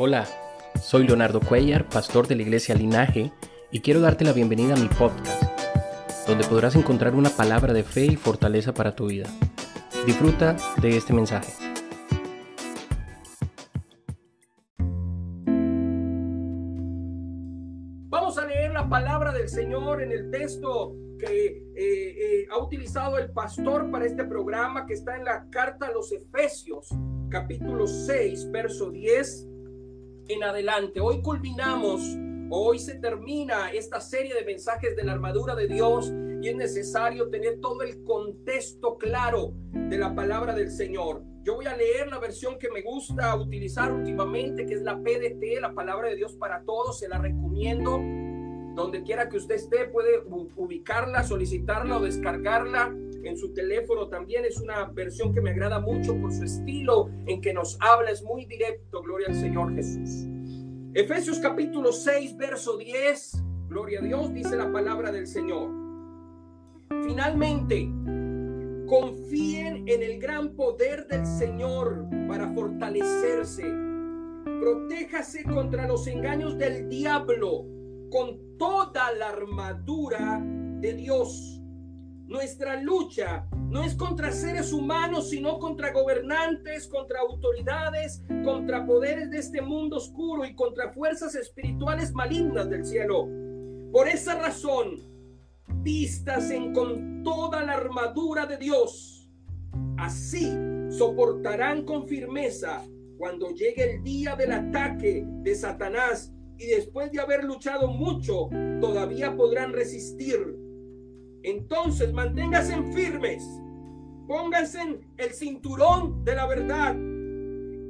Hola, soy Leonardo Cuellar, pastor de la iglesia Linaje, y quiero darte la bienvenida a mi podcast, donde podrás encontrar una palabra de fe y fortaleza para tu vida. Disfruta de este mensaje. Vamos a leer la palabra del Señor en el texto que eh, eh, ha utilizado el pastor para este programa, que está en la carta a los Efesios, capítulo 6, verso 10 en adelante. Hoy culminamos, hoy se termina esta serie de mensajes de la armadura de Dios y es necesario tener todo el contexto claro de la palabra del Señor. Yo voy a leer la versión que me gusta utilizar últimamente, que es la PDT, la palabra de Dios para todos, se la recomiendo. Donde quiera que usted esté, puede ubicarla, solicitarla o descargarla en su teléfono también. Es una versión que me agrada mucho por su estilo en que nos habla, es muy directo, gloria al Señor Jesús. Efesios capítulo 6, verso 10, gloria a Dios, dice la palabra del Señor. Finalmente, confíen en el gran poder del Señor para fortalecerse. Protéjase contra los engaños del diablo con toda la armadura de Dios nuestra lucha no es contra seres humanos, sino contra gobernantes, contra autoridades, contra poderes de este mundo oscuro y contra fuerzas espirituales malignas del cielo. Por esa razón, vístasen con toda la armadura de Dios. Así soportarán con firmeza cuando llegue el día del ataque de Satanás y después de haber luchado mucho, todavía podrán resistir entonces manténganse firmes, pónganse el cinturón de la verdad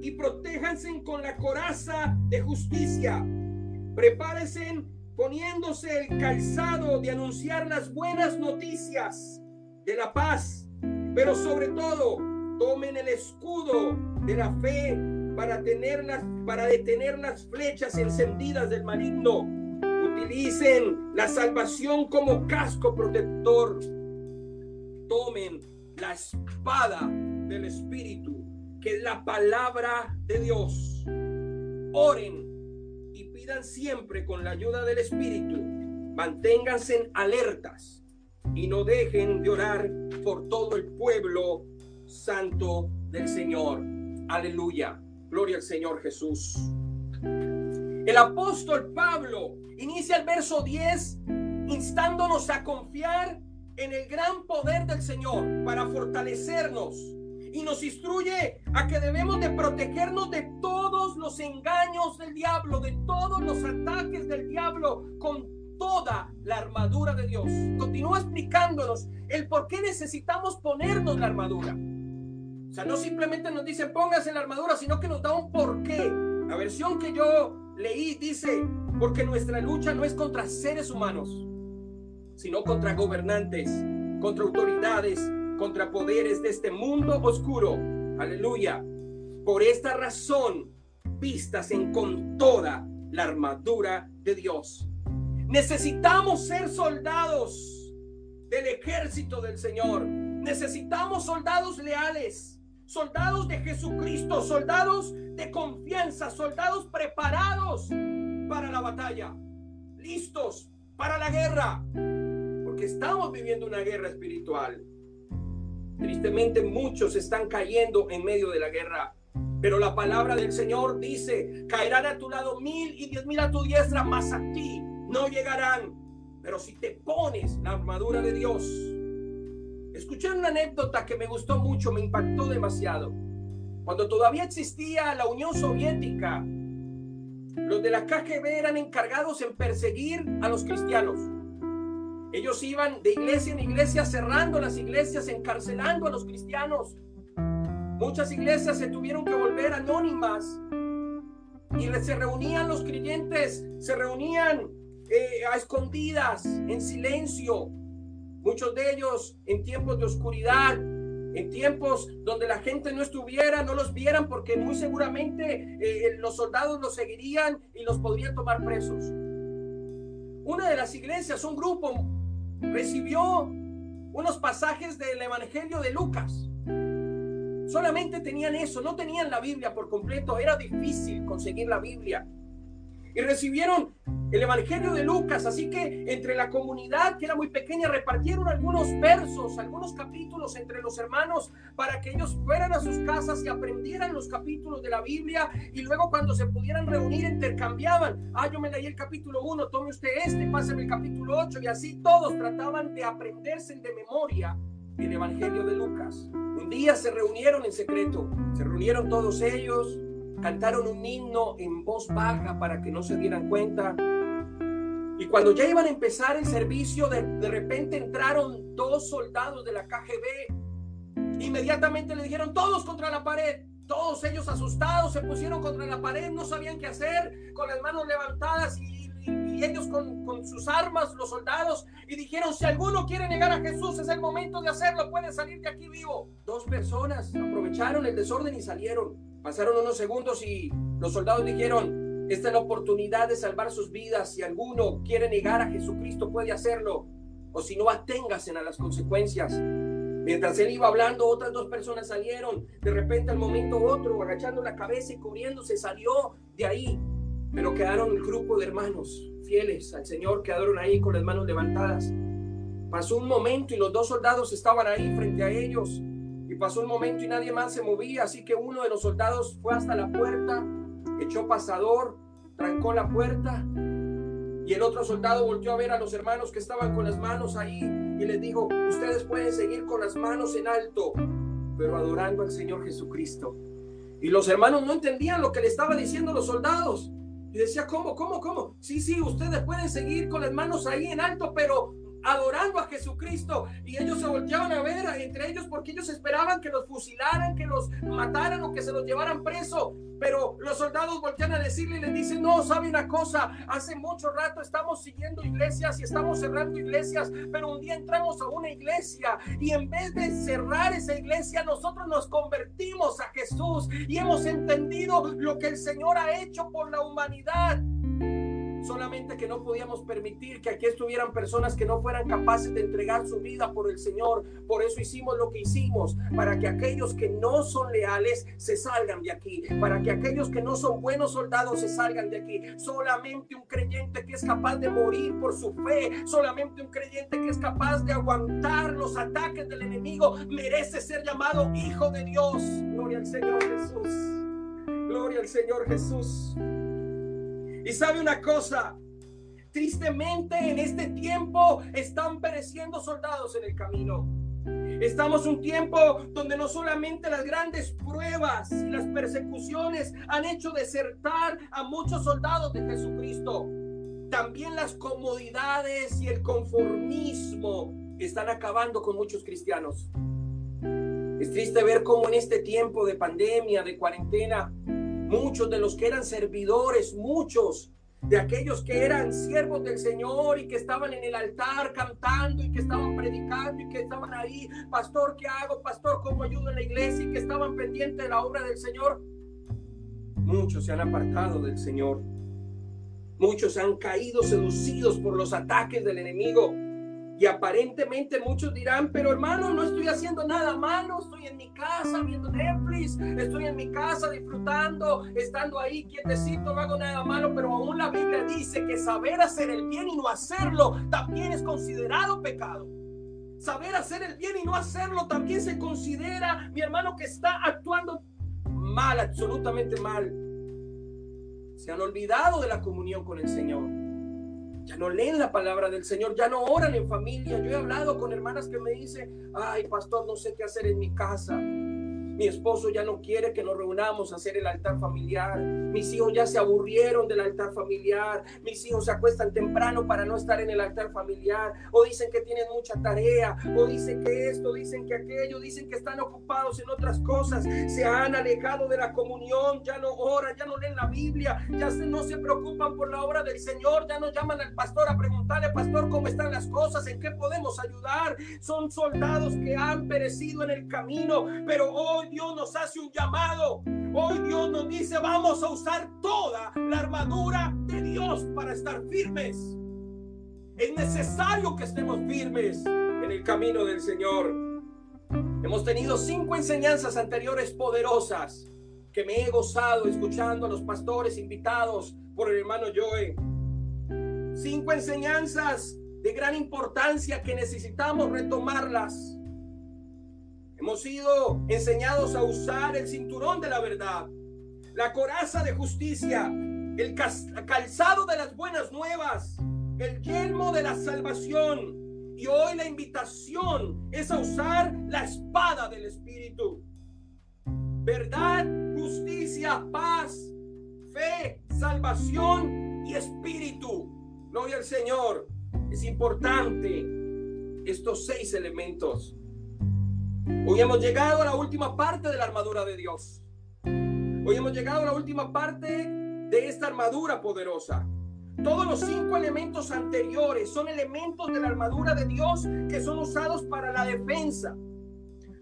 y protéjanse con la coraza de justicia. Prepárense poniéndose el calzado de anunciar las buenas noticias de la paz, pero sobre todo tomen el escudo de la fe para tenerlas para detener las flechas encendidas del maligno Utilicen la salvación como casco protector. Tomen la espada del Espíritu, que es la palabra de Dios. Oren y pidan siempre con la ayuda del Espíritu. Manténganse alertas y no dejen de orar por todo el pueblo santo del Señor. Aleluya. Gloria al Señor Jesús. El apóstol Pablo inicia el verso 10 instándonos a confiar en el gran poder del Señor para fortalecernos y nos instruye a que debemos de protegernos de todos los engaños del diablo, de todos los ataques del diablo con toda la armadura de Dios. Continúa explicándonos el por qué necesitamos ponernos la armadura. Sea, no simplemente nos dice póngase la armadura, sino que nos da un porqué. La versión que yo leí, dice, porque nuestra lucha no es contra seres humanos, sino contra gobernantes, contra autoridades, contra poderes de este mundo oscuro. Aleluya. Por esta razón, vistas en con toda la armadura de Dios. Necesitamos ser soldados del ejército del Señor. Necesitamos soldados leales soldados de Jesucristo, soldados de confianza, soldados preparados para la batalla, listos para la guerra, porque estamos viviendo una guerra espiritual. Tristemente muchos están cayendo en medio de la guerra, pero la palabra del Señor dice, caerán a tu lado mil y diez mil a tu diestra, mas a ti no llegarán. Pero si te pones la armadura de Dios, Escuché una anécdota que me gustó mucho, me impactó demasiado. Cuando todavía existía la Unión Soviética, los de la KGB eran encargados en perseguir a los cristianos. Ellos iban de iglesia en iglesia cerrando las iglesias, encarcelando a los cristianos. Muchas iglesias se tuvieron que volver anónimas y se reunían los creyentes, se reunían eh, a escondidas, en silencio, Muchos de ellos en tiempos de oscuridad, en tiempos donde la gente no estuviera, no los vieran porque muy seguramente eh, los soldados los seguirían y los podrían tomar presos. Una de las iglesias, un grupo, recibió unos pasajes del Evangelio de Lucas. Solamente tenían eso, no tenían la Biblia por completo, era difícil conseguir la Biblia. Y recibieron el Evangelio de Lucas, así que entre la comunidad, que era muy pequeña, repartieron algunos versos, algunos capítulos entre los hermanos para que ellos fueran a sus casas y aprendieran los capítulos de la Biblia y luego cuando se pudieran reunir intercambiaban. Ah, yo me leí el capítulo 1, tome usted este, pásame el capítulo 8 y así todos trataban de aprenderse de memoria el Evangelio de Lucas. Un día se reunieron en secreto, se reunieron todos ellos, cantaron un himno en voz baja para que no se dieran cuenta y cuando ya iban a empezar el servicio, de, repente entraron dos soldados de la KGB. Inmediatamente le dijeron todos contra la pared. Todos ellos asustados se pusieron contra la pared, no sabían qué hacer, con las manos levantadas y, ellos con, con, sus armas, los soldados, y dijeron, si alguno quiere negar a Jesús, es el momento de hacerlo, puede salir de aquí vivo. Dos personas aprovecharon el desorden y salieron. Pasaron unos segundos y los soldados dijeron, esta es la oportunidad de salvar sus vidas. Si alguno quiere negar a Jesucristo, puede hacerlo. O si no, aténgase a las consecuencias. Mientras él iba hablando, otras dos personas salieron. De repente, al momento otro, agachando la cabeza y cubriéndose, salió de ahí. Pero quedaron el grupo de hermanos fieles al Señor, quedaron ahí con las manos levantadas. Pasó un momento y los dos soldados estaban ahí frente a ellos. Y pasó un momento y nadie más se movía. Así que uno de los soldados fue hasta la puerta echó pasador, trancó la puerta y el otro soldado volvió a ver a los hermanos que estaban con las manos ahí y les dijo, ustedes pueden seguir con las manos en alto, pero adorando al Señor Jesucristo. Y los hermanos no entendían lo que le estaba diciendo los soldados. Y decía, ¿cómo, cómo, cómo? Sí, sí, ustedes pueden seguir con las manos ahí en alto, pero adorando a Jesucristo y ellos se volteaban a ver entre ellos porque ellos esperaban que los fusilaran, que los mataran o que se los llevaran preso. Pero los soldados voltean a decirle y le dicen, no, sabe una cosa, hace mucho rato estamos siguiendo iglesias y estamos cerrando iglesias, pero un día entramos a una iglesia y en vez de cerrar esa iglesia, nosotros nos convertimos a Jesús y hemos entendido lo que el Señor ha hecho por la humanidad. Solamente que no podíamos permitir que aquí estuvieran personas que no fueran capaces de entregar su vida por el Señor. Por eso hicimos lo que hicimos, para que aquellos que no son leales se salgan de aquí, para que aquellos que no son buenos soldados se salgan de aquí. Solamente un creyente que es capaz de morir por su fe, solamente un creyente que es capaz de aguantar los ataques del enemigo, merece ser llamado hijo de Dios. Gloria al Señor Jesús. Gloria al Señor Jesús. Y sabe una cosa, tristemente en este tiempo están pereciendo soldados en el camino. Estamos un tiempo donde no solamente las grandes pruebas y las persecuciones han hecho desertar a muchos soldados de Jesucristo, también las comodidades y el conformismo están acabando con muchos cristianos. Es triste ver cómo en este tiempo de pandemia, de cuarentena, muchos de los que eran servidores, muchos de aquellos que eran siervos del Señor y que estaban en el altar cantando y que estaban predicando y que estaban ahí, pastor, ¿qué hago? Pastor, ¿cómo ayudo en la iglesia? Y que estaban pendientes de la obra del Señor. Muchos se han apartado del Señor. Muchos han caído seducidos por los ataques del enemigo. Y aparentemente muchos dirán, pero hermano, no estoy haciendo nada malo, estoy en mi casa viendo Netflix, estoy en mi casa disfrutando, estando ahí quietecito, no hago nada malo, pero aún la Biblia dice que saber hacer el bien y no hacerlo también es considerado pecado. Saber hacer el bien y no hacerlo también se considera, mi hermano, que está actuando mal, absolutamente mal. Se han olvidado de la comunión con el Señor ya no leen la palabra del Señor, ya no oran en familia. Yo he hablado con hermanas que me dicen, ay, pastor, no sé qué hacer en mi casa. Mi esposo ya no quiere que nos reunamos a hacer el altar familiar. Mis hijos ya se aburrieron del altar familiar. Mis hijos se acuestan temprano para no estar en el altar familiar. O dicen que tienen mucha tarea. O dicen que esto, dicen que aquello. Dicen que están ocupados en otras cosas. Se han alejado de la comunión. Ya no oran, ya no leen la Biblia. Ya no se preocupan por la obra del Señor. Ya no llaman al pastor a preguntarle, pastor, cómo están las cosas, en qué podemos ayudar. Son soldados que han perecido en el camino. Pero hoy Dios nos hace un llamado. Hoy Dios nos dice, vamos a usar toda la armadura de Dios para estar firmes. Es necesario que estemos firmes en el camino del Señor. Hemos tenido cinco enseñanzas anteriores poderosas que me he gozado escuchando a los pastores invitados por el hermano Joe. Cinco enseñanzas de gran importancia que necesitamos retomarlas. Hemos sido enseñados a usar el cinturón de la verdad, la coraza de justicia, el calzado de las buenas nuevas, el yelmo de la salvación. Y hoy la invitación es a usar la espada del Espíritu. Verdad, justicia, paz, fe, salvación y espíritu. Gloria al Señor. Es importante estos seis elementos. Hoy hemos llegado a la última parte de la armadura de Dios. Hoy hemos llegado a la última parte de esta armadura poderosa. Todos los cinco elementos anteriores son elementos de la armadura de Dios que son usados para la defensa.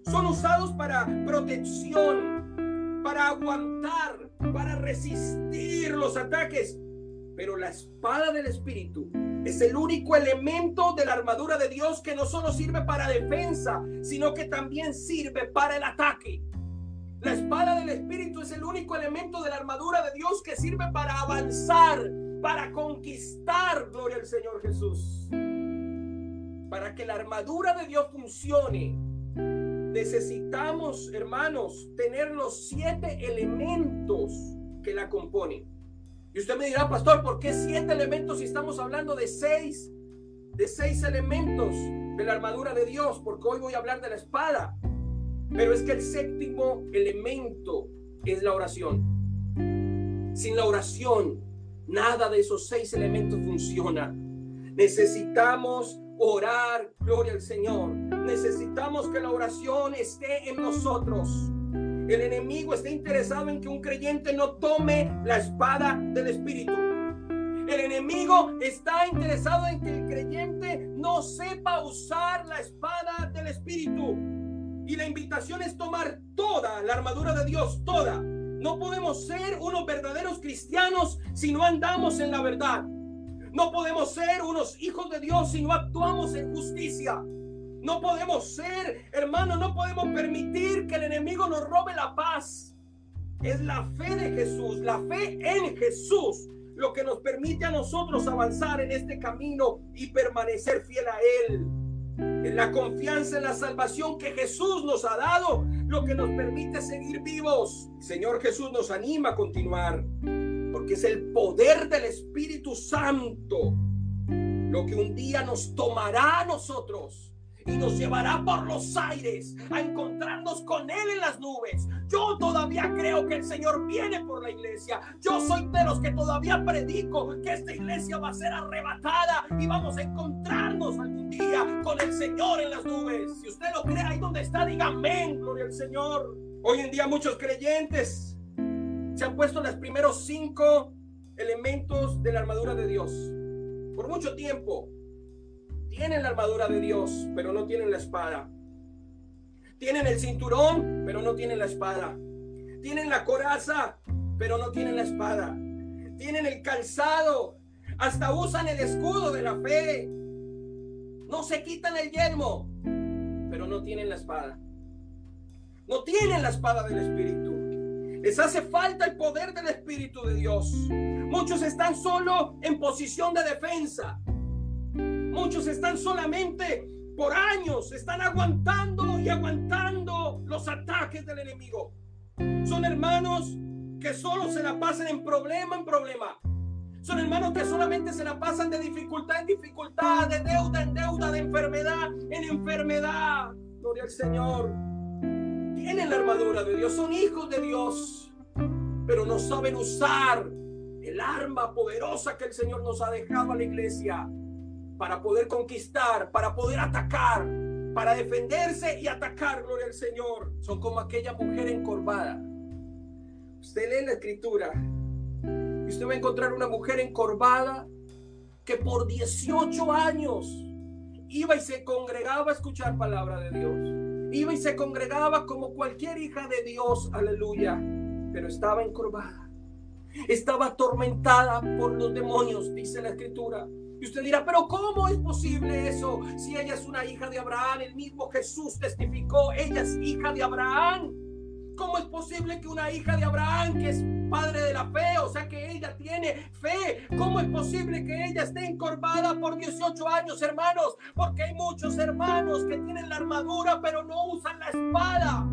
Son usados para protección, para aguantar, para resistir los ataques. Pero la espada del Espíritu es el único elemento de la armadura de Dios que no solo sirve para defensa, sino que también sirve para el ataque. La espada del Espíritu es el único elemento de la armadura de Dios que sirve para avanzar, para conquistar, gloria al Señor Jesús. Para que la armadura de Dios funcione, necesitamos, hermanos, tener los siete elementos que la componen. Y usted me dirá, pastor, ¿por qué siete elementos si estamos hablando de seis, de seis elementos de la armadura de Dios? Porque hoy voy a hablar de la espada. Pero es que el séptimo elemento es la oración. Sin la oración, nada de esos seis elementos funciona. Necesitamos orar, gloria al Señor. Necesitamos que la oración esté en nosotros. El enemigo está interesado en que un creyente no tome la espada del Espíritu. El enemigo está interesado en que el creyente no sepa usar la espada del Espíritu. Y la invitación es tomar toda la armadura de Dios, toda. No podemos ser unos verdaderos cristianos si no andamos en la verdad. No podemos ser unos hijos de Dios si no actuamos en justicia. No podemos ser, hermano, no podemos permitir que el enemigo nos robe la paz. Es la fe de Jesús, la fe en Jesús, lo que nos permite a nosotros avanzar en este camino y permanecer fiel a Él. En la confianza en la salvación que Jesús nos ha dado, lo que nos permite seguir vivos. Señor Jesús nos anima a continuar, porque es el poder del Espíritu Santo lo que un día nos tomará a nosotros y nos llevará por los aires a encontrarnos con Él en las nubes. Yo todavía creo que el Señor viene por la iglesia. Yo soy de los que todavía predico que esta iglesia va a ser arrebatada y vamos a encontrarnos algún día con el Señor en las nubes. Si usted lo cree ahí donde está, diga amén, gloria al Señor. Hoy en día muchos creyentes se han puesto los primeros cinco elementos de la armadura de Dios. Por mucho tiempo tienen la armadura de Dios, pero no tienen la espada. Tienen el cinturón, pero no tienen la espada. Tienen la coraza, pero no tienen la espada. Tienen el calzado, hasta usan el escudo de la fe. No se quitan el yelmo, pero no tienen la espada. No tienen la espada del Espíritu. Les hace falta el poder del Espíritu de Dios. Muchos están solo en posición de defensa. Muchos están solamente por años, están aguantando y aguantando los ataques del enemigo. Son hermanos que solo se la pasan en problema en problema. Son hermanos que solamente se la pasan de dificultad en dificultad, de deuda en deuda, de enfermedad en enfermedad. Gloria al Señor. Tienen la armadura de Dios, son hijos de Dios, pero no saben usar el arma poderosa que el Señor nos ha dejado a la iglesia para poder conquistar, para poder atacar, para defenderse y atacar, gloria al Señor. Son como aquella mujer encorvada. Usted lee la escritura y usted va a encontrar una mujer encorvada que por 18 años iba y se congregaba a escuchar palabra de Dios. Iba y se congregaba como cualquier hija de Dios, aleluya, pero estaba encorvada. Estaba atormentada por los demonios, dice la escritura Usted dirá, pero ¿cómo es posible eso? Si ella es una hija de Abraham, el mismo Jesús testificó, ella es hija de Abraham. ¿Cómo es posible que una hija de Abraham, que es padre de la fe, o sea que ella tiene fe, cómo es posible que ella esté encorvada por 18 años, hermanos? Porque hay muchos hermanos que tienen la armadura, pero no usan la espada.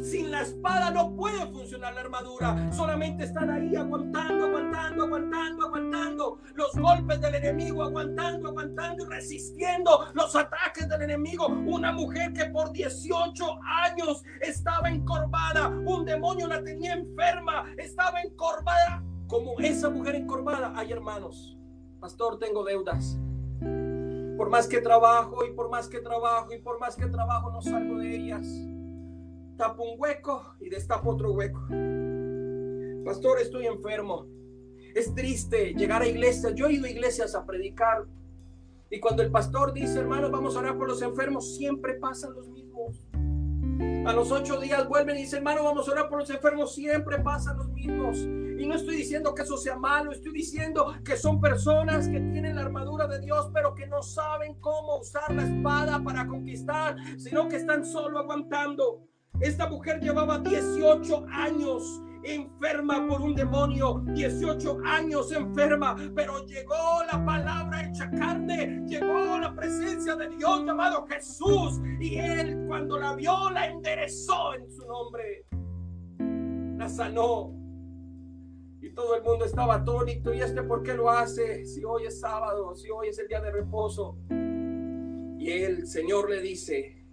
Sin la espada no puede funcionar la armadura. Solamente están ahí aguantando, aguantando, aguantando, aguantando los golpes del enemigo, aguantando, aguantando y resistiendo los ataques del enemigo. Una mujer que por 18 años estaba encorvada, un demonio la tenía enferma, estaba encorvada. Como esa mujer encorvada, hay hermanos. Pastor, tengo deudas. Por más que trabajo y por más que trabajo y por más que trabajo no salgo de ellas tapo un hueco y destapo otro hueco. Pastor, estoy enfermo. Es triste llegar a iglesias. Yo he ido a iglesias a predicar. Y cuando el pastor dice, hermano, vamos a orar por los enfermos, siempre pasan los mismos. A los ocho días vuelven y dicen, hermano, vamos a orar por los enfermos, siempre pasan los mismos. Y no estoy diciendo que eso sea malo, estoy diciendo que son personas que tienen la armadura de Dios, pero que no saben cómo usar la espada para conquistar, sino que están solo aguantando. Esta mujer llevaba 18 años enferma por un demonio, 18 años enferma, pero llegó la palabra hecha carne, llegó la presencia de Dios llamado Jesús y él cuando la vio la enderezó en su nombre, la sanó. Y todo el mundo estaba atónito. ¿Y este por qué lo hace? Si hoy es sábado, si hoy es el día de reposo. Y el Señor le dice,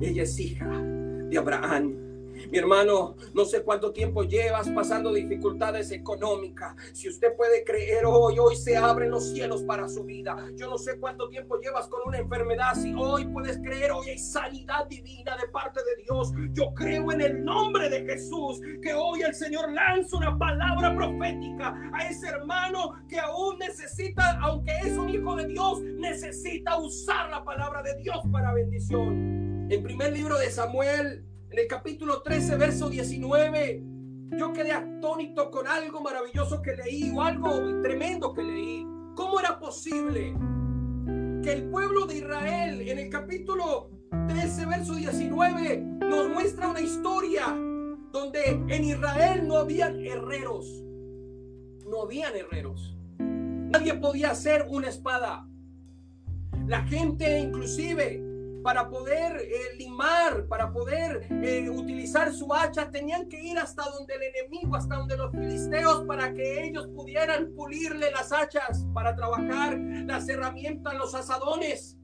ella es hija de Abraham. Mi hermano, no sé cuánto tiempo llevas pasando dificultades económicas. Si usted puede creer hoy, hoy se abren los cielos para su vida. Yo no sé cuánto tiempo llevas con una enfermedad. Si hoy puedes creer, hoy hay sanidad divina de parte de Dios. Yo creo en el nombre de Jesús que hoy el Señor lanza una palabra profética a ese hermano que aún necesita, aunque es un hijo de Dios, necesita usar la palabra de Dios para bendición. El primer libro de Samuel en el capítulo 13, verso 19, yo quedé atónito con algo maravilloso que leí o algo tremendo que leí. ¿Cómo era posible que el pueblo de Israel en el capítulo 13, verso 19 nos muestra una historia donde en Israel no habían herreros? No habían herreros. Nadie podía hacer una espada. La gente inclusive para poder eh, limar, para poder eh, utilizar su hacha, tenían que ir hasta donde el enemigo, hasta donde los filisteos, para que ellos pudieran pulirle las hachas, para trabajar las herramientas, los asadones.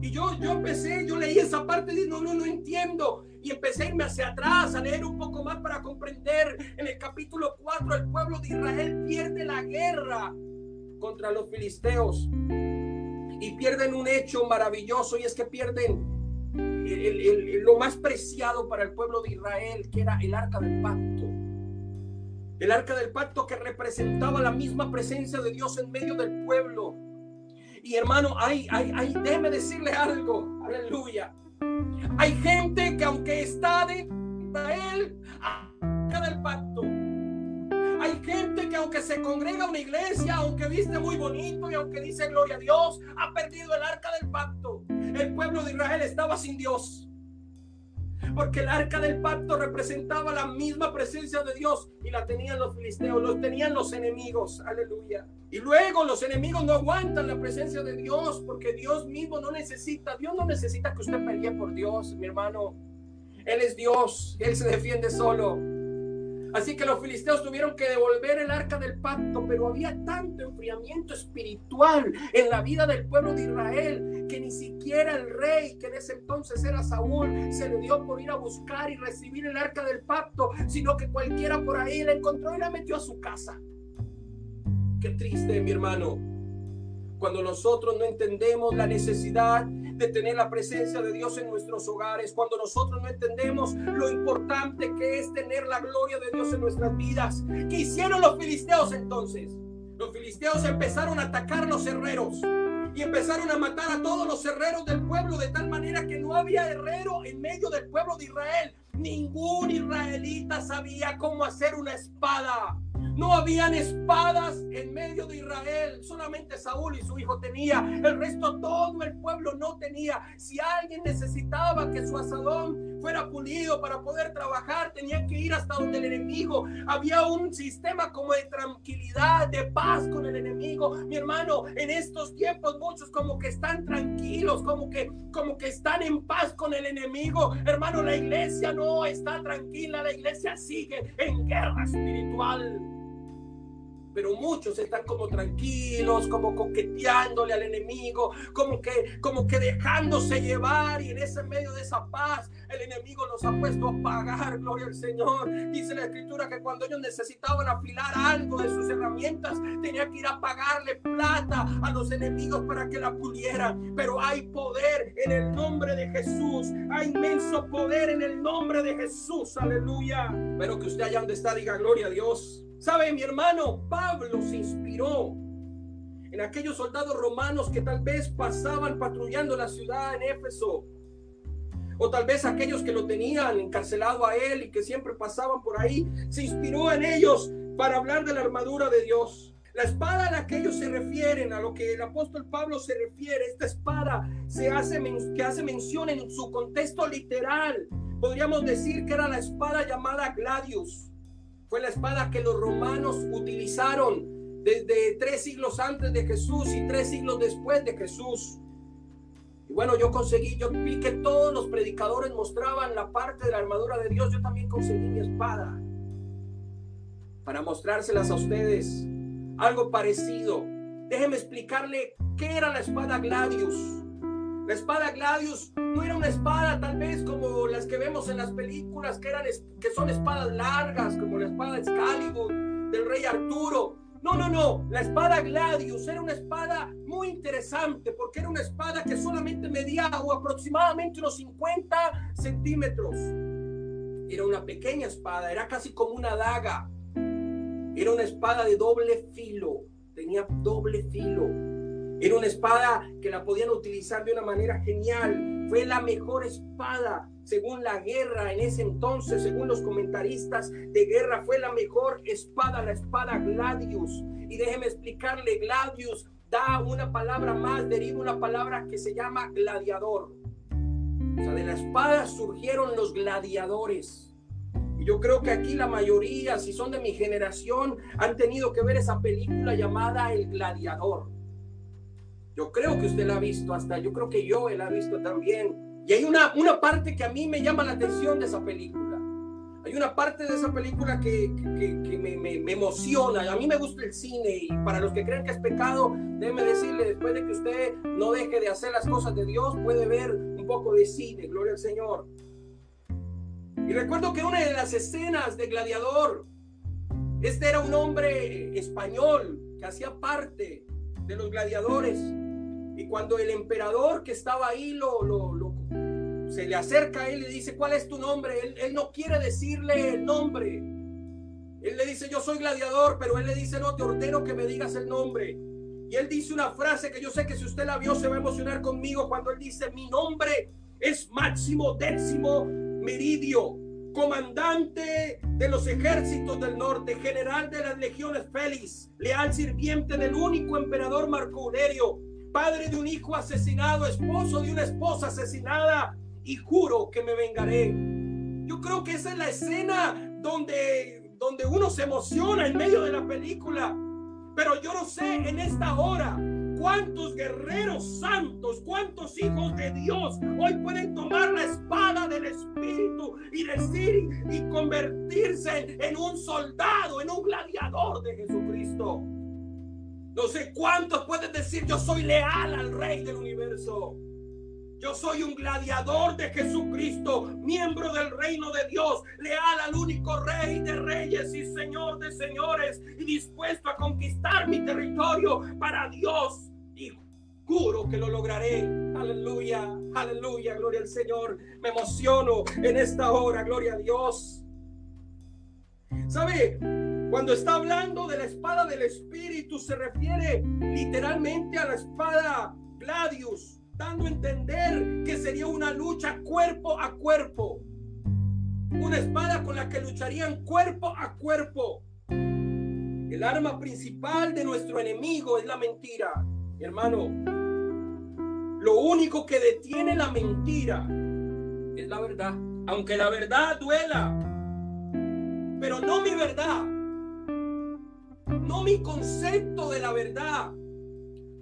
Y yo, yo empecé, yo leí esa parte y no, no, no entiendo. Y empecé a irme hacia atrás, a leer un poco más para comprender. En el capítulo 4, el pueblo de Israel pierde la guerra contra los filisteos y pierden un hecho maravilloso y es que pierden lo más preciado para el pueblo de Israel, que era el arca del pacto. El arca del pacto que representaba la misma presencia de Dios en medio del pueblo. Y hermano, hay, hay, hay, déjeme decirle algo, aleluya. Hay gente que aunque está de Israel, arca del pacto, hay gente que aunque se congrega a una iglesia, aunque viste muy bonito y aunque dice gloria a Dios, ha perdido el arca del pacto. El pueblo de Israel estaba sin Dios. Porque el arca del pacto representaba la misma presencia de Dios y la tenían los filisteos, los tenían los enemigos. Aleluya. Y luego los enemigos no aguantan la presencia de Dios porque Dios mismo no necesita, Dios no necesita que usted pelee por Dios, mi hermano. Él es Dios, Él se defiende solo. Así que los filisteos tuvieron que devolver el arca del pacto, pero había tanto enfriamiento espiritual en la vida del pueblo de Israel que ni siquiera el rey, que en ese entonces era Saúl, se le dio por ir a buscar y recibir el arca del pacto, sino que cualquiera por ahí la encontró y la metió a su casa. Qué triste, mi hermano, cuando nosotros no entendemos la necesidad de tener la presencia de Dios en nuestros hogares, cuando nosotros no entendemos lo importante que es tener la gloria de Dios en nuestras vidas. ¿Qué hicieron los filisteos entonces? Los filisteos empezaron a atacar los herreros y empezaron a matar a todos los herreros del pueblo de tal manera que no había herrero en medio del pueblo de Israel. Ningún israelita sabía cómo hacer una espada. No habían espadas en medio de Israel, solamente Saúl y su hijo tenía, el resto todo el tenía. Si alguien necesitaba que su asadón fuera pulido para poder trabajar, tenía que ir hasta donde el enemigo. Había un sistema como de tranquilidad, de paz con el enemigo. Mi hermano, en estos tiempos muchos como que están tranquilos, como que como que están en paz con el enemigo. Hermano, la iglesia no está tranquila, la iglesia sigue en guerra espiritual pero muchos están como tranquilos, como coqueteándole al enemigo, como que, como que dejándose llevar y en ese medio de esa paz el enemigo nos ha puesto a pagar, gloria al Señor. Dice la escritura que cuando ellos necesitaban afilar algo de sus herramientas, tenía que ir a pagarle plata a los enemigos para que la pulieran. Pero hay poder en el nombre de Jesús, hay inmenso poder en el nombre de Jesús, aleluya. Pero que usted allá donde está diga gloria a Dios. ¿Sabe, mi hermano? Pablo se inspiró en aquellos soldados romanos que tal vez pasaban patrullando la ciudad en Éfeso. O tal vez aquellos que lo tenían encarcelado a él y que siempre pasaban por ahí. Se inspiró en ellos para hablar de la armadura de Dios. La espada a la que ellos se refieren, a lo que el apóstol Pablo se refiere, esta espada se hace, que hace mención en su contexto literal. Podríamos decir que era la espada llamada Gladius fue la espada que los romanos utilizaron desde tres siglos antes de Jesús y tres siglos después de Jesús. Y bueno, yo conseguí, yo vi que todos los predicadores mostraban la parte de la armadura de Dios. Yo también conseguí mi espada para mostrárselas a ustedes. Algo parecido. Déjeme explicarle qué era la espada Gladius. La espada Gladius no era una espada tal vez como las que vemos en las películas, que, eran, que son espadas largas, como la espada Excalibur del rey Arturo. No, no, no. La espada Gladius era una espada muy interesante porque era una espada que solamente medía o aproximadamente unos 50 centímetros. Era una pequeña espada, era casi como una daga. Era una espada de doble filo, tenía doble filo era una espada que la podían utilizar de una manera genial. Fue la mejor espada según la guerra en ese entonces, según los comentaristas de guerra, fue la mejor espada, la espada Gladius. Y déjeme explicarle, Gladius da una palabra más, deriva una palabra que se llama gladiador. O sea, de la espada surgieron los gladiadores. Yo creo que aquí la mayoría, si son de mi generación, han tenido que ver esa película llamada El Gladiador. Yo creo que usted la ha visto, hasta yo creo que yo la he visto también. Y hay una, una parte que a mí me llama la atención de esa película. Hay una parte de esa película que, que, me, me, emociona. A mí me gusta el cine y para los que creen que es pecado, déjeme decirle, después de que usted no deje de hacer las cosas de Dios, puede ver un poco de cine, gloria al Señor. Y recuerdo que una de las escenas de Gladiador, este era un hombre español que hacía parte de los gladiadores. Y cuando el emperador que estaba ahí lo, se le acerca él y le dice, ¿cuál es tu nombre? Él, él, no quiere decirle el nombre. Él le dice, yo soy gladiador, pero él le dice, no, te ordeno que me digas el nombre. Y él dice una frase que yo sé que si usted la vio se va a emocionar conmigo cuando él dice, mi nombre es Máximo Décimo Meridio, comandante de los ejércitos del norte, general de las legiones Félix, leal sirviente del único emperador Marco Aurelio, padre de un hijo asesinado, esposo de una esposa asesinada, y juro que me vengaré. Yo creo que esa es la escena donde, donde uno se emociona en medio de la película. Pero yo no sé en esta hora cuántos guerreros santos, cuántos hijos de Dios hoy pueden tomar la espada del Espíritu y decir y convertirse en un soldado, en un gladiador de Jesucristo. No sé cuántos pueden decir yo soy leal al Rey del universo. Yo soy un gladiador de Jesucristo, miembro del reino de Dios, leal al único rey de reyes y señor de señores, y dispuesto a conquistar mi territorio para Dios. Y juro que lo lograré. Aleluya, aleluya, gloria al Señor. Me emociono en esta hora, gloria a Dios. ¿Sabe? Cuando está hablando de la espada del Espíritu, se refiere literalmente a la espada Gladius, dando a entender que sería una lucha cuerpo a cuerpo. Una espada con la que lucharían cuerpo a cuerpo. El arma principal de nuestro enemigo es la mentira. hermano, lo único que detiene la mentira es la verdad. Aunque la verdad duela, pero no mi verdad, no mi concepto de la verdad,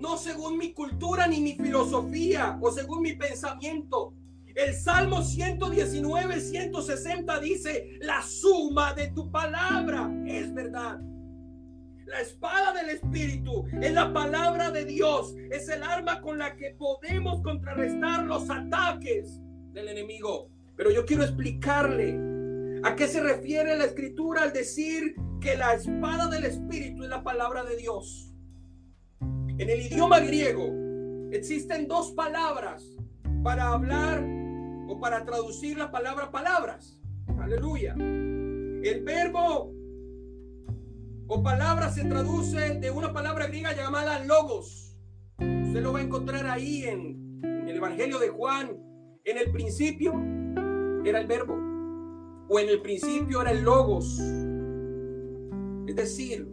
no según mi cultura ni mi filosofía o según mi pensamiento. El Salmo 119, 160 dice, la suma de tu palabra es verdad. La espada del Espíritu es la palabra de Dios. Es el arma con la que podemos contrarrestar los ataques del enemigo. Pero yo quiero explicarle a qué se refiere la escritura al decir que la espada del Espíritu es la palabra de Dios. En el idioma griego existen dos palabras para hablar o para traducir la palabra palabras. Aleluya. El verbo o palabra se traduce de una palabra griega llamada logos. Usted lo va a encontrar ahí en, en el Evangelio de Juan. En el principio era el verbo. O en el principio era el logos. Es decir,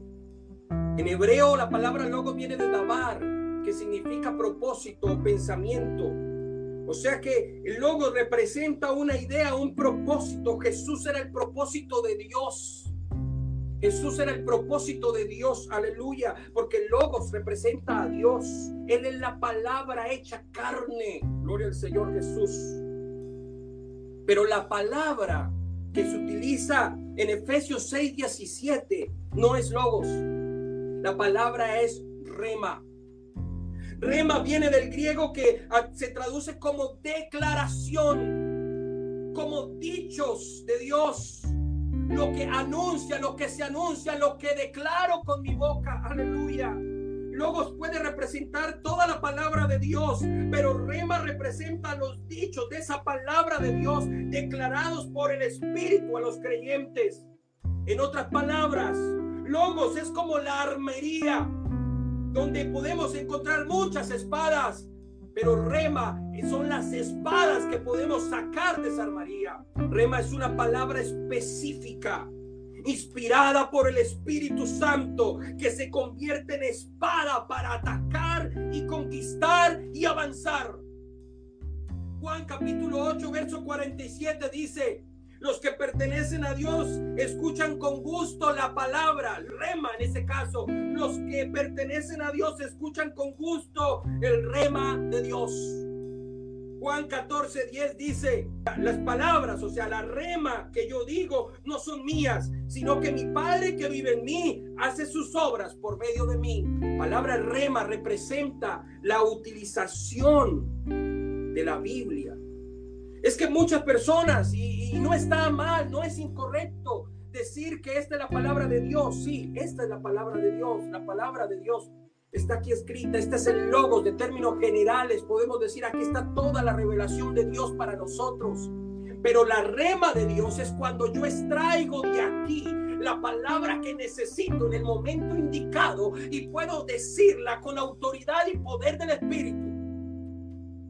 en hebreo la palabra logos viene de dabar, que significa propósito o pensamiento. O sea que el logos representa una idea, un propósito. Jesús era el propósito de Dios. Jesús era el propósito de Dios, aleluya, porque el Logos representa a Dios. Él es la palabra hecha carne, gloria al Señor Jesús. Pero la palabra que se utiliza en Efesios 6, 17 no es Logos. La palabra es rema. Rema viene del griego que se traduce como declaración, como dichos de Dios lo que anuncia, lo que se anuncia, lo que declaro con mi boca. Aleluya. Logos puede representar toda la palabra de Dios, pero rema representa los dichos de esa palabra de Dios declarados por el Espíritu a los creyentes. En otras palabras, Logos es como la armería, donde podemos encontrar muchas espadas, pero rema son las espadas que podemos sacar de esa armería. Rema es una palabra específica, inspirada por el Espíritu Santo, que se convierte en espada para atacar y conquistar y avanzar. Juan capítulo 8, verso 47 dice, los que pertenecen a Dios escuchan con gusto la palabra, rema en ese caso. Los que pertenecen a Dios escuchan con gusto el rema de Dios. Juan 14, 10 dice, las palabras, o sea, la rema que yo digo no son mías, sino que mi Padre que vive en mí hace sus obras por medio de mí. Palabra rema representa la utilización de la Biblia es que muchas personas, y, no está mal, no es incorrecto decir que esta es la palabra de Dios. Sí, esta es la palabra de Dios, la palabra de Dios está aquí escrita, este es el logos de términos generales, podemos decir, aquí está toda la revelación de Dios para nosotros. Pero la rema de Dios es cuando yo extraigo de aquí la palabra que necesito en el momento indicado y puedo decirla con autoridad y poder del Espíritu.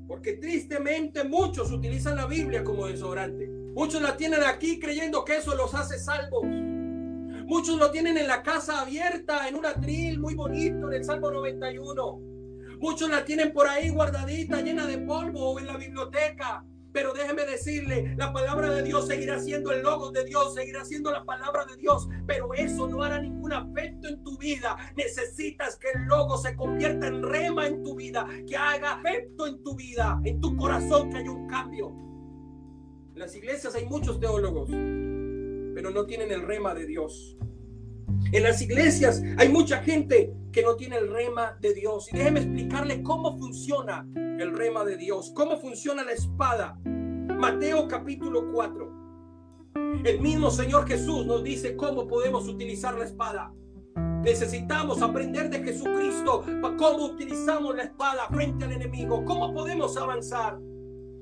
Porque tristemente muchos utilizan la Biblia como desodorante. Muchos la tienen aquí creyendo que eso los hace salvos. Muchos lo tienen en la casa abierta, en un atril muy bonito, en el Salmo 91. Muchos la tienen por ahí guardadita, llena de polvo o en la biblioteca. Pero déjeme decirle, la palabra de Dios seguirá siendo el logo de Dios, seguirá siendo la palabra de Dios, pero eso no hará ningún afecto en tu vida. Necesitas que el logo se convierta en rema en tu vida, que haga efecto en tu vida, en tu corazón, que haya un cambio. En las iglesias hay muchos teólogos, pero no tienen el rema de Dios. En las iglesias hay mucha gente que no tiene el rema de Dios. Y déjeme explicarle cómo funciona el rema de Dios, cómo funciona la espada. Mateo capítulo 4. El mismo Señor Jesús nos dice cómo podemos utilizar la espada. Necesitamos aprender de Jesucristo para cómo utilizamos la espada frente al enemigo, cómo podemos avanzar.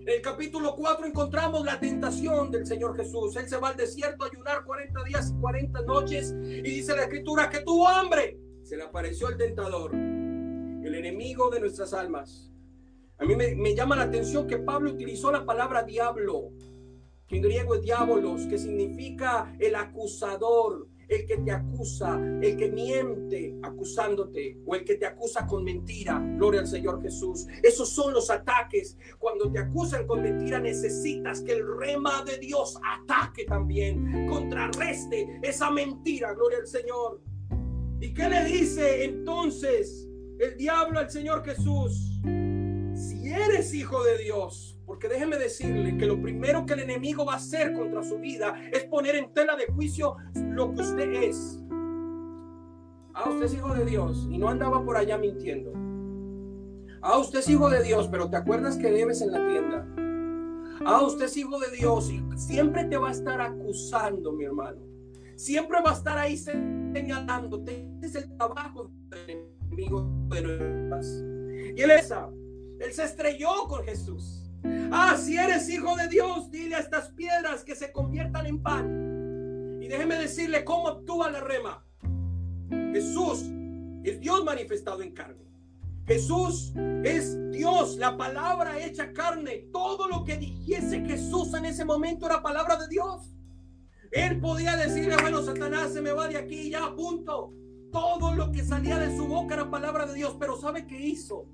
El capítulo 4 encontramos la tentación del Señor Jesús. Él se va al desierto a ayunar 40 días y 40 noches y dice la escritura que tuvo hambre. Se le apareció el tentador, el enemigo de nuestras almas. A mí me, llama la atención que Pablo utilizó la palabra diablo, que en griego es diabolos, que significa el acusador, el que te acusa, el que miente acusándote o el que te acusa con mentira. Gloria al Señor Jesús. Esos son los ataques. Cuando te acusan con mentira necesitas que el rema de Dios ataque también, contrarreste esa mentira. Gloria al Señor. ¿Y qué le dice entonces el diablo al Señor Jesús? Si eres hijo de Dios, porque déjeme decirle que lo primero que el enemigo va a hacer contra su vida es poner en tela de juicio lo que usted es. Ah, usted es hijo de Dios y no andaba por allá mintiendo. Ah, usted es hijo de Dios, pero te acuerdas que debes en la tienda. Ah, usted es hijo de Dios y siempre te va a estar acusando, mi hermano. Siempre va a estar ahí señalándote. es el trabajo del enemigo de Y él esa, él se estrelló con Jesús. Ah, si eres hijo de Dios, dile a estas piedras que se conviertan en pan. Y déjeme decirle cómo actúa la rema. Jesús es Dios manifestado en carne. Jesús es Dios, la palabra hecha carne. Todo lo que dijese Jesús en ese momento era palabra de Dios. Él podía decirle, bueno, Satanás se me va de aquí, ya, punto. Todo lo que salía de su boca era palabra de Dios, pero ¿sabe qué hizo?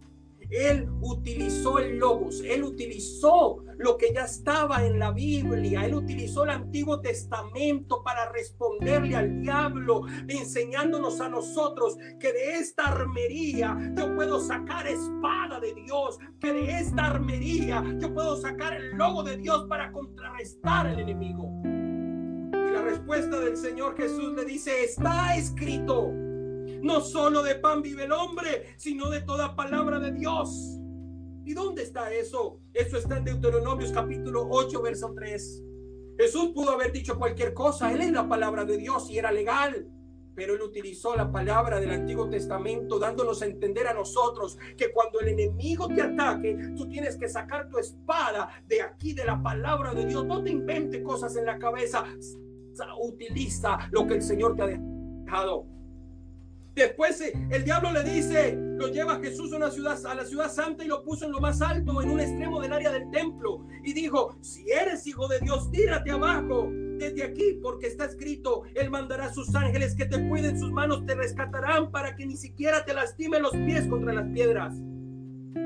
Él utilizó el logos, él utilizó lo que ya estaba en la Biblia, él utilizó el Antiguo Testamento para responderle al diablo, enseñándonos a nosotros que de esta armería yo puedo sacar espada de Dios, que de esta armería yo puedo sacar el logo de Dios para contrarrestar al enemigo. Y la respuesta del Señor Jesús le dice, está escrito. No solo de pan vive el hombre, sino de toda palabra de Dios. ¿Y dónde está eso? Eso está en Deuteronomios capítulo 8, verso 3. Jesús pudo haber dicho cualquier cosa. Él es la palabra de Dios y era legal. Pero él utilizó la palabra del Antiguo Testamento dándonos a entender a nosotros que cuando el enemigo te ataque, tú tienes que sacar tu espada de aquí, de la palabra de Dios. No te invente cosas en la cabeza. Utiliza lo que el Señor te ha dejado. Después eh, el diablo le dice, lo lleva Jesús a una ciudad, a la ciudad santa y lo puso en lo más alto, en un extremo del área del templo. Y dijo, si eres hijo de Dios, tírate abajo desde aquí, porque está escrito, Él mandará a sus ángeles que te cuiden, sus manos te rescatarán para que ni siquiera te lastime los pies contra las piedras.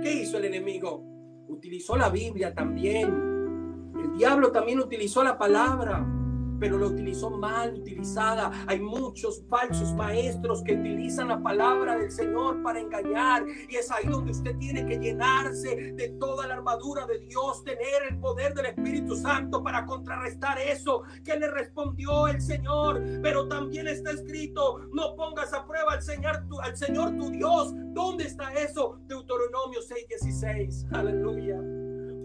¿Qué hizo el enemigo? Utilizó la Biblia también. El diablo también utilizó la palabra pero lo utilizó mal utilizada. Hay muchos falsos maestros que utilizan la palabra del Señor para engañar y es ahí donde usted tiene que llenarse de toda la armadura de Dios, tener el poder del Espíritu Santo para contrarrestar eso que le respondió el Señor. Pero también está escrito, no pongas a prueba al Señor tu, al Señor tu Dios. ¿Dónde está eso? Deuteronomio 6:16. Aleluya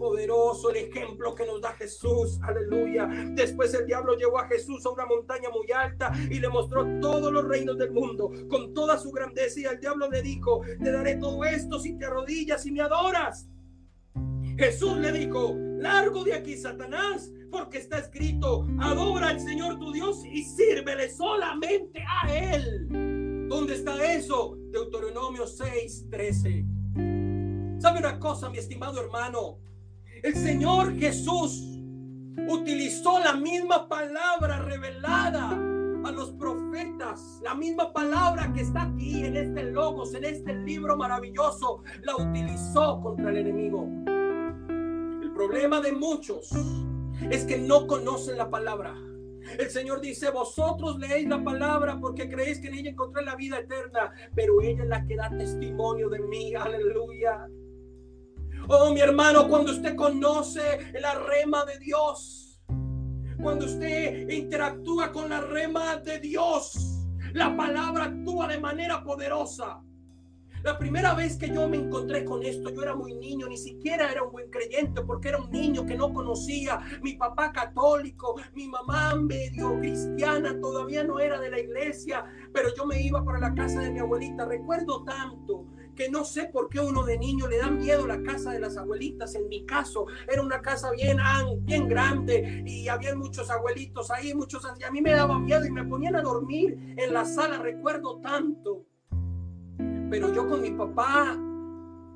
poderoso el ejemplo que nos da Jesús. Aleluya. Después el diablo llevó a Jesús a una montaña muy alta y le mostró todos los reinos del mundo con toda su grandeza. Y el diablo le dijo, te daré todo esto si te arrodillas y me adoras. Jesús le dijo, largo de aquí, Satanás, porque está escrito, adora al Señor tu Dios y sírvele solamente a Él. ¿Dónde está eso? Deuteronomio 6, 13. ¿Sabe una cosa, mi estimado hermano? El Señor Jesús utilizó la misma palabra revelada a los profetas, la misma palabra que está aquí en este logos, en este libro maravilloso, la utilizó contra el enemigo. El problema de muchos es que no conocen la palabra. El Señor dice, vosotros leéis la palabra porque creéis que en ella encontré la vida eterna, pero ella es la que da testimonio de mí. Aleluya. Oh, mi hermano, cuando usted conoce la rema de Dios, cuando usted interactúa con la rema de Dios, la palabra actúa de manera poderosa. La primera vez que yo me encontré con esto, yo era muy niño, ni siquiera era un buen creyente porque era un niño que no conocía. Mi papá católico, mi mamá medio cristiana, todavía no era de la iglesia, pero yo me iba para la casa de mi abuelita. Recuerdo tanto que no sé por qué uno de niño le da miedo la casa de las abuelitas. En mi caso, era una casa bien, bien grande y había muchos abuelitos ahí, muchos y a mí me daba miedo y me ponían a dormir en la sala, recuerdo tanto. Pero yo con mi papá,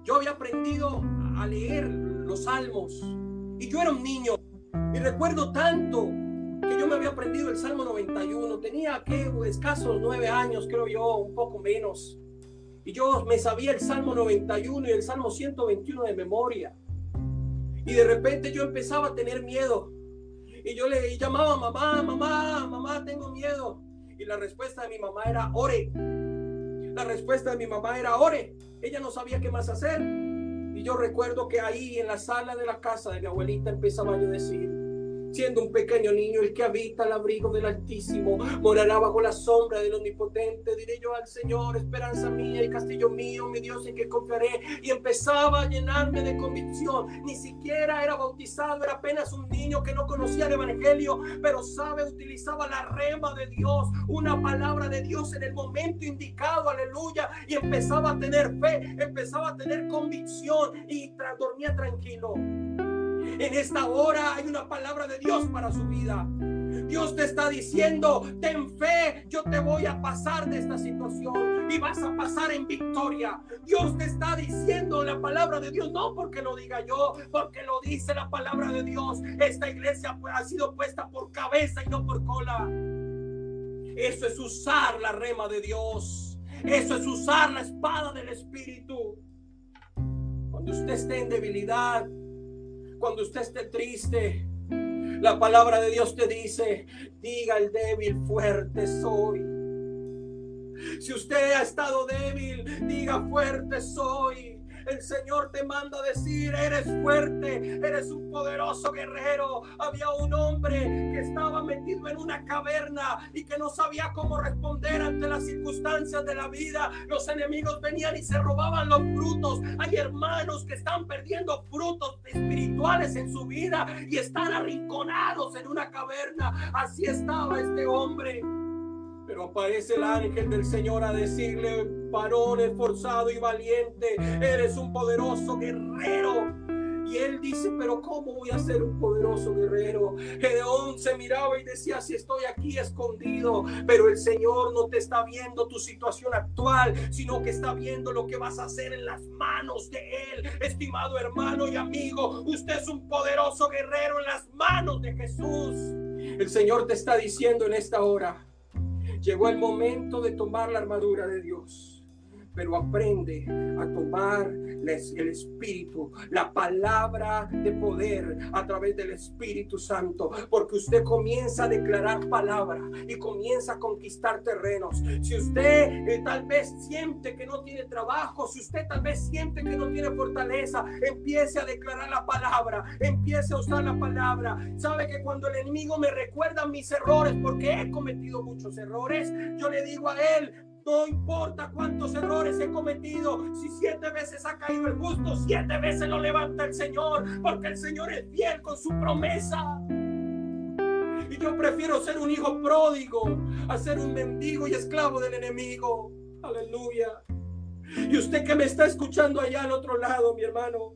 yo había aprendido a leer los salmos y yo era un niño y recuerdo tanto que yo me había aprendido el Salmo 91. Tenía que escasos nueve años, creo yo, un poco menos. Y yo me sabía el Salmo 91 y el Salmo 121 de memoria. Y de repente yo empezaba a tener miedo. Y yo le llamaba mamá, mamá, mamá, tengo miedo. Y la respuesta de mi mamá era ore. La respuesta de mi mamá era ore. Ella no sabía qué más hacer. Y yo recuerdo que ahí en la sala de la casa de mi abuelita empezaba yo a decir, siendo un pequeño niño, el que habita el abrigo del Altísimo, morará bajo la sombra del Omnipotente. Diré yo al Señor, esperanza mía y castillo mío, mi Dios en que confiaré. Y empezaba a llenarme de convicción. Ni siquiera era bautizado, era apenas un niño que no conocía el Evangelio, pero sabe, utilizaba la rema de Dios, una palabra de Dios en el momento indicado, aleluya. Y empezaba a tener fe, empezaba a tener convicción y dormía tranquilo. En esta hora hay una palabra de Dios para su vida. Dios te está diciendo, ten fe, yo te voy a pasar de esta situación y vas a pasar en victoria. Dios te está diciendo la palabra de Dios, no porque lo diga yo, porque lo dice la palabra de Dios. Esta iglesia ha sido puesta por cabeza y no por cola. Eso es usar la rema de Dios. Eso es usar la espada del Espíritu. Cuando usted esté en debilidad, cuando usted esté triste, la palabra de Dios te dice, diga el débil, fuerte soy. Si usted ha estado débil, diga fuerte soy. El Señor te manda decir, eres fuerte, eres un poderoso guerrero. Había un hombre que estaba metido en una caverna y que no sabía cómo responder ante las circunstancias de la vida. Los enemigos venían y se robaban los frutos. Hay hermanos que están perdiendo frutos espirituales en su vida y están arrinconados en una caverna. Así estaba este hombre. Pero aparece el ángel del Señor a decirle, varón esforzado y valiente, eres un poderoso guerrero. Y él dice, pero ¿cómo voy a ser un poderoso guerrero? Gedeón se miraba y decía, si estoy aquí escondido, pero el Señor no te está viendo tu situación actual, sino que está viendo lo que vas a hacer en las manos de Él. Estimado hermano y amigo, usted es un poderoso guerrero en las manos de Jesús. El Señor te está diciendo en esta hora, Llegó el momento de tomar la armadura de Dios pero aprende a tomar el Espíritu, la palabra de poder a través del Espíritu Santo, porque usted comienza a declarar palabra y comienza a conquistar terrenos. Si usted eh, tal vez siente que no tiene trabajo, si usted tal vez siente que no tiene fortaleza, empiece a declarar la palabra, empiece a usar la palabra. Sabe que cuando el enemigo me recuerda mis errores, porque he cometido muchos errores, yo le digo a él, no importa cuántos errores he cometido, si siete veces ha caído el justo, siete veces lo levanta el Señor, porque el Señor es fiel con su promesa. Y yo prefiero ser un hijo pródigo a ser un mendigo y esclavo del enemigo. Aleluya. Y usted que me está escuchando allá al otro lado, mi hermano,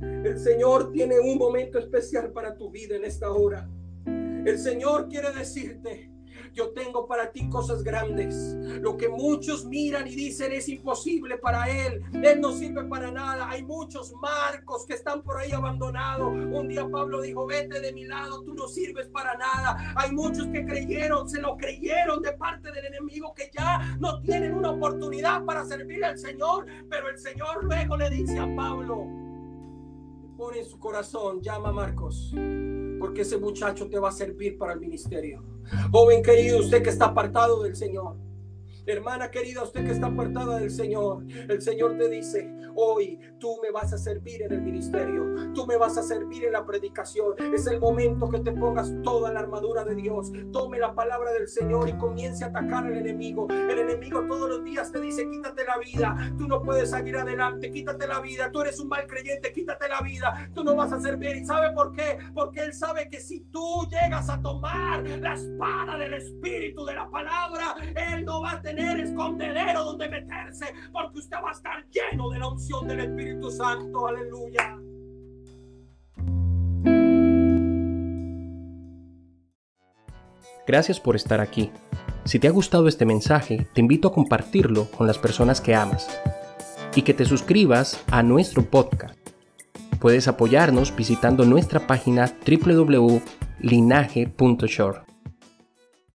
el Señor tiene un momento especial para tu vida en esta hora. El Señor quiere decirte, yo tengo para ti cosas grandes. Lo que muchos miran y dicen es imposible para Él. Él no sirve para nada. Hay muchos marcos que están por ahí abandonados. Un día Pablo dijo, vete de mi lado, tú no sirves para nada. Hay muchos que creyeron, se lo creyeron de parte del enemigo que ya no tienen una oportunidad para servir al Señor. Pero el Señor luego le dice a Pablo, pone en su corazón, llama a Marcos, porque ese muchacho te va a servir para el ministerio. Joven querido, usted que está apartado del Señor. Hermana querida, usted que está apartada del Señor, el Señor te dice, hoy tú me vas a servir en el ministerio, tú me vas a servir en la predicación. Es el momento que te pongas toda la armadura de Dios, tome la palabra del Señor y comience a atacar al enemigo. El enemigo todos los días te dice, quítate la vida, tú no puedes seguir adelante, quítate la vida, tú eres un mal creyente, quítate la vida, tú no vas a servir. ¿Y sabe por qué? Porque él sabe que si tú llegas a tomar la espada del Espíritu de la palabra, él no va a tener escondedero donde meterse, porque usted va a estar lleno de la unción del Espíritu Santo. Aleluya. Gracias por estar aquí. Si te ha gustado este mensaje, te invito a compartirlo con las personas que amas y que te suscribas a nuestro podcast. Puedes apoyarnos visitando nuestra página www linaje.shore.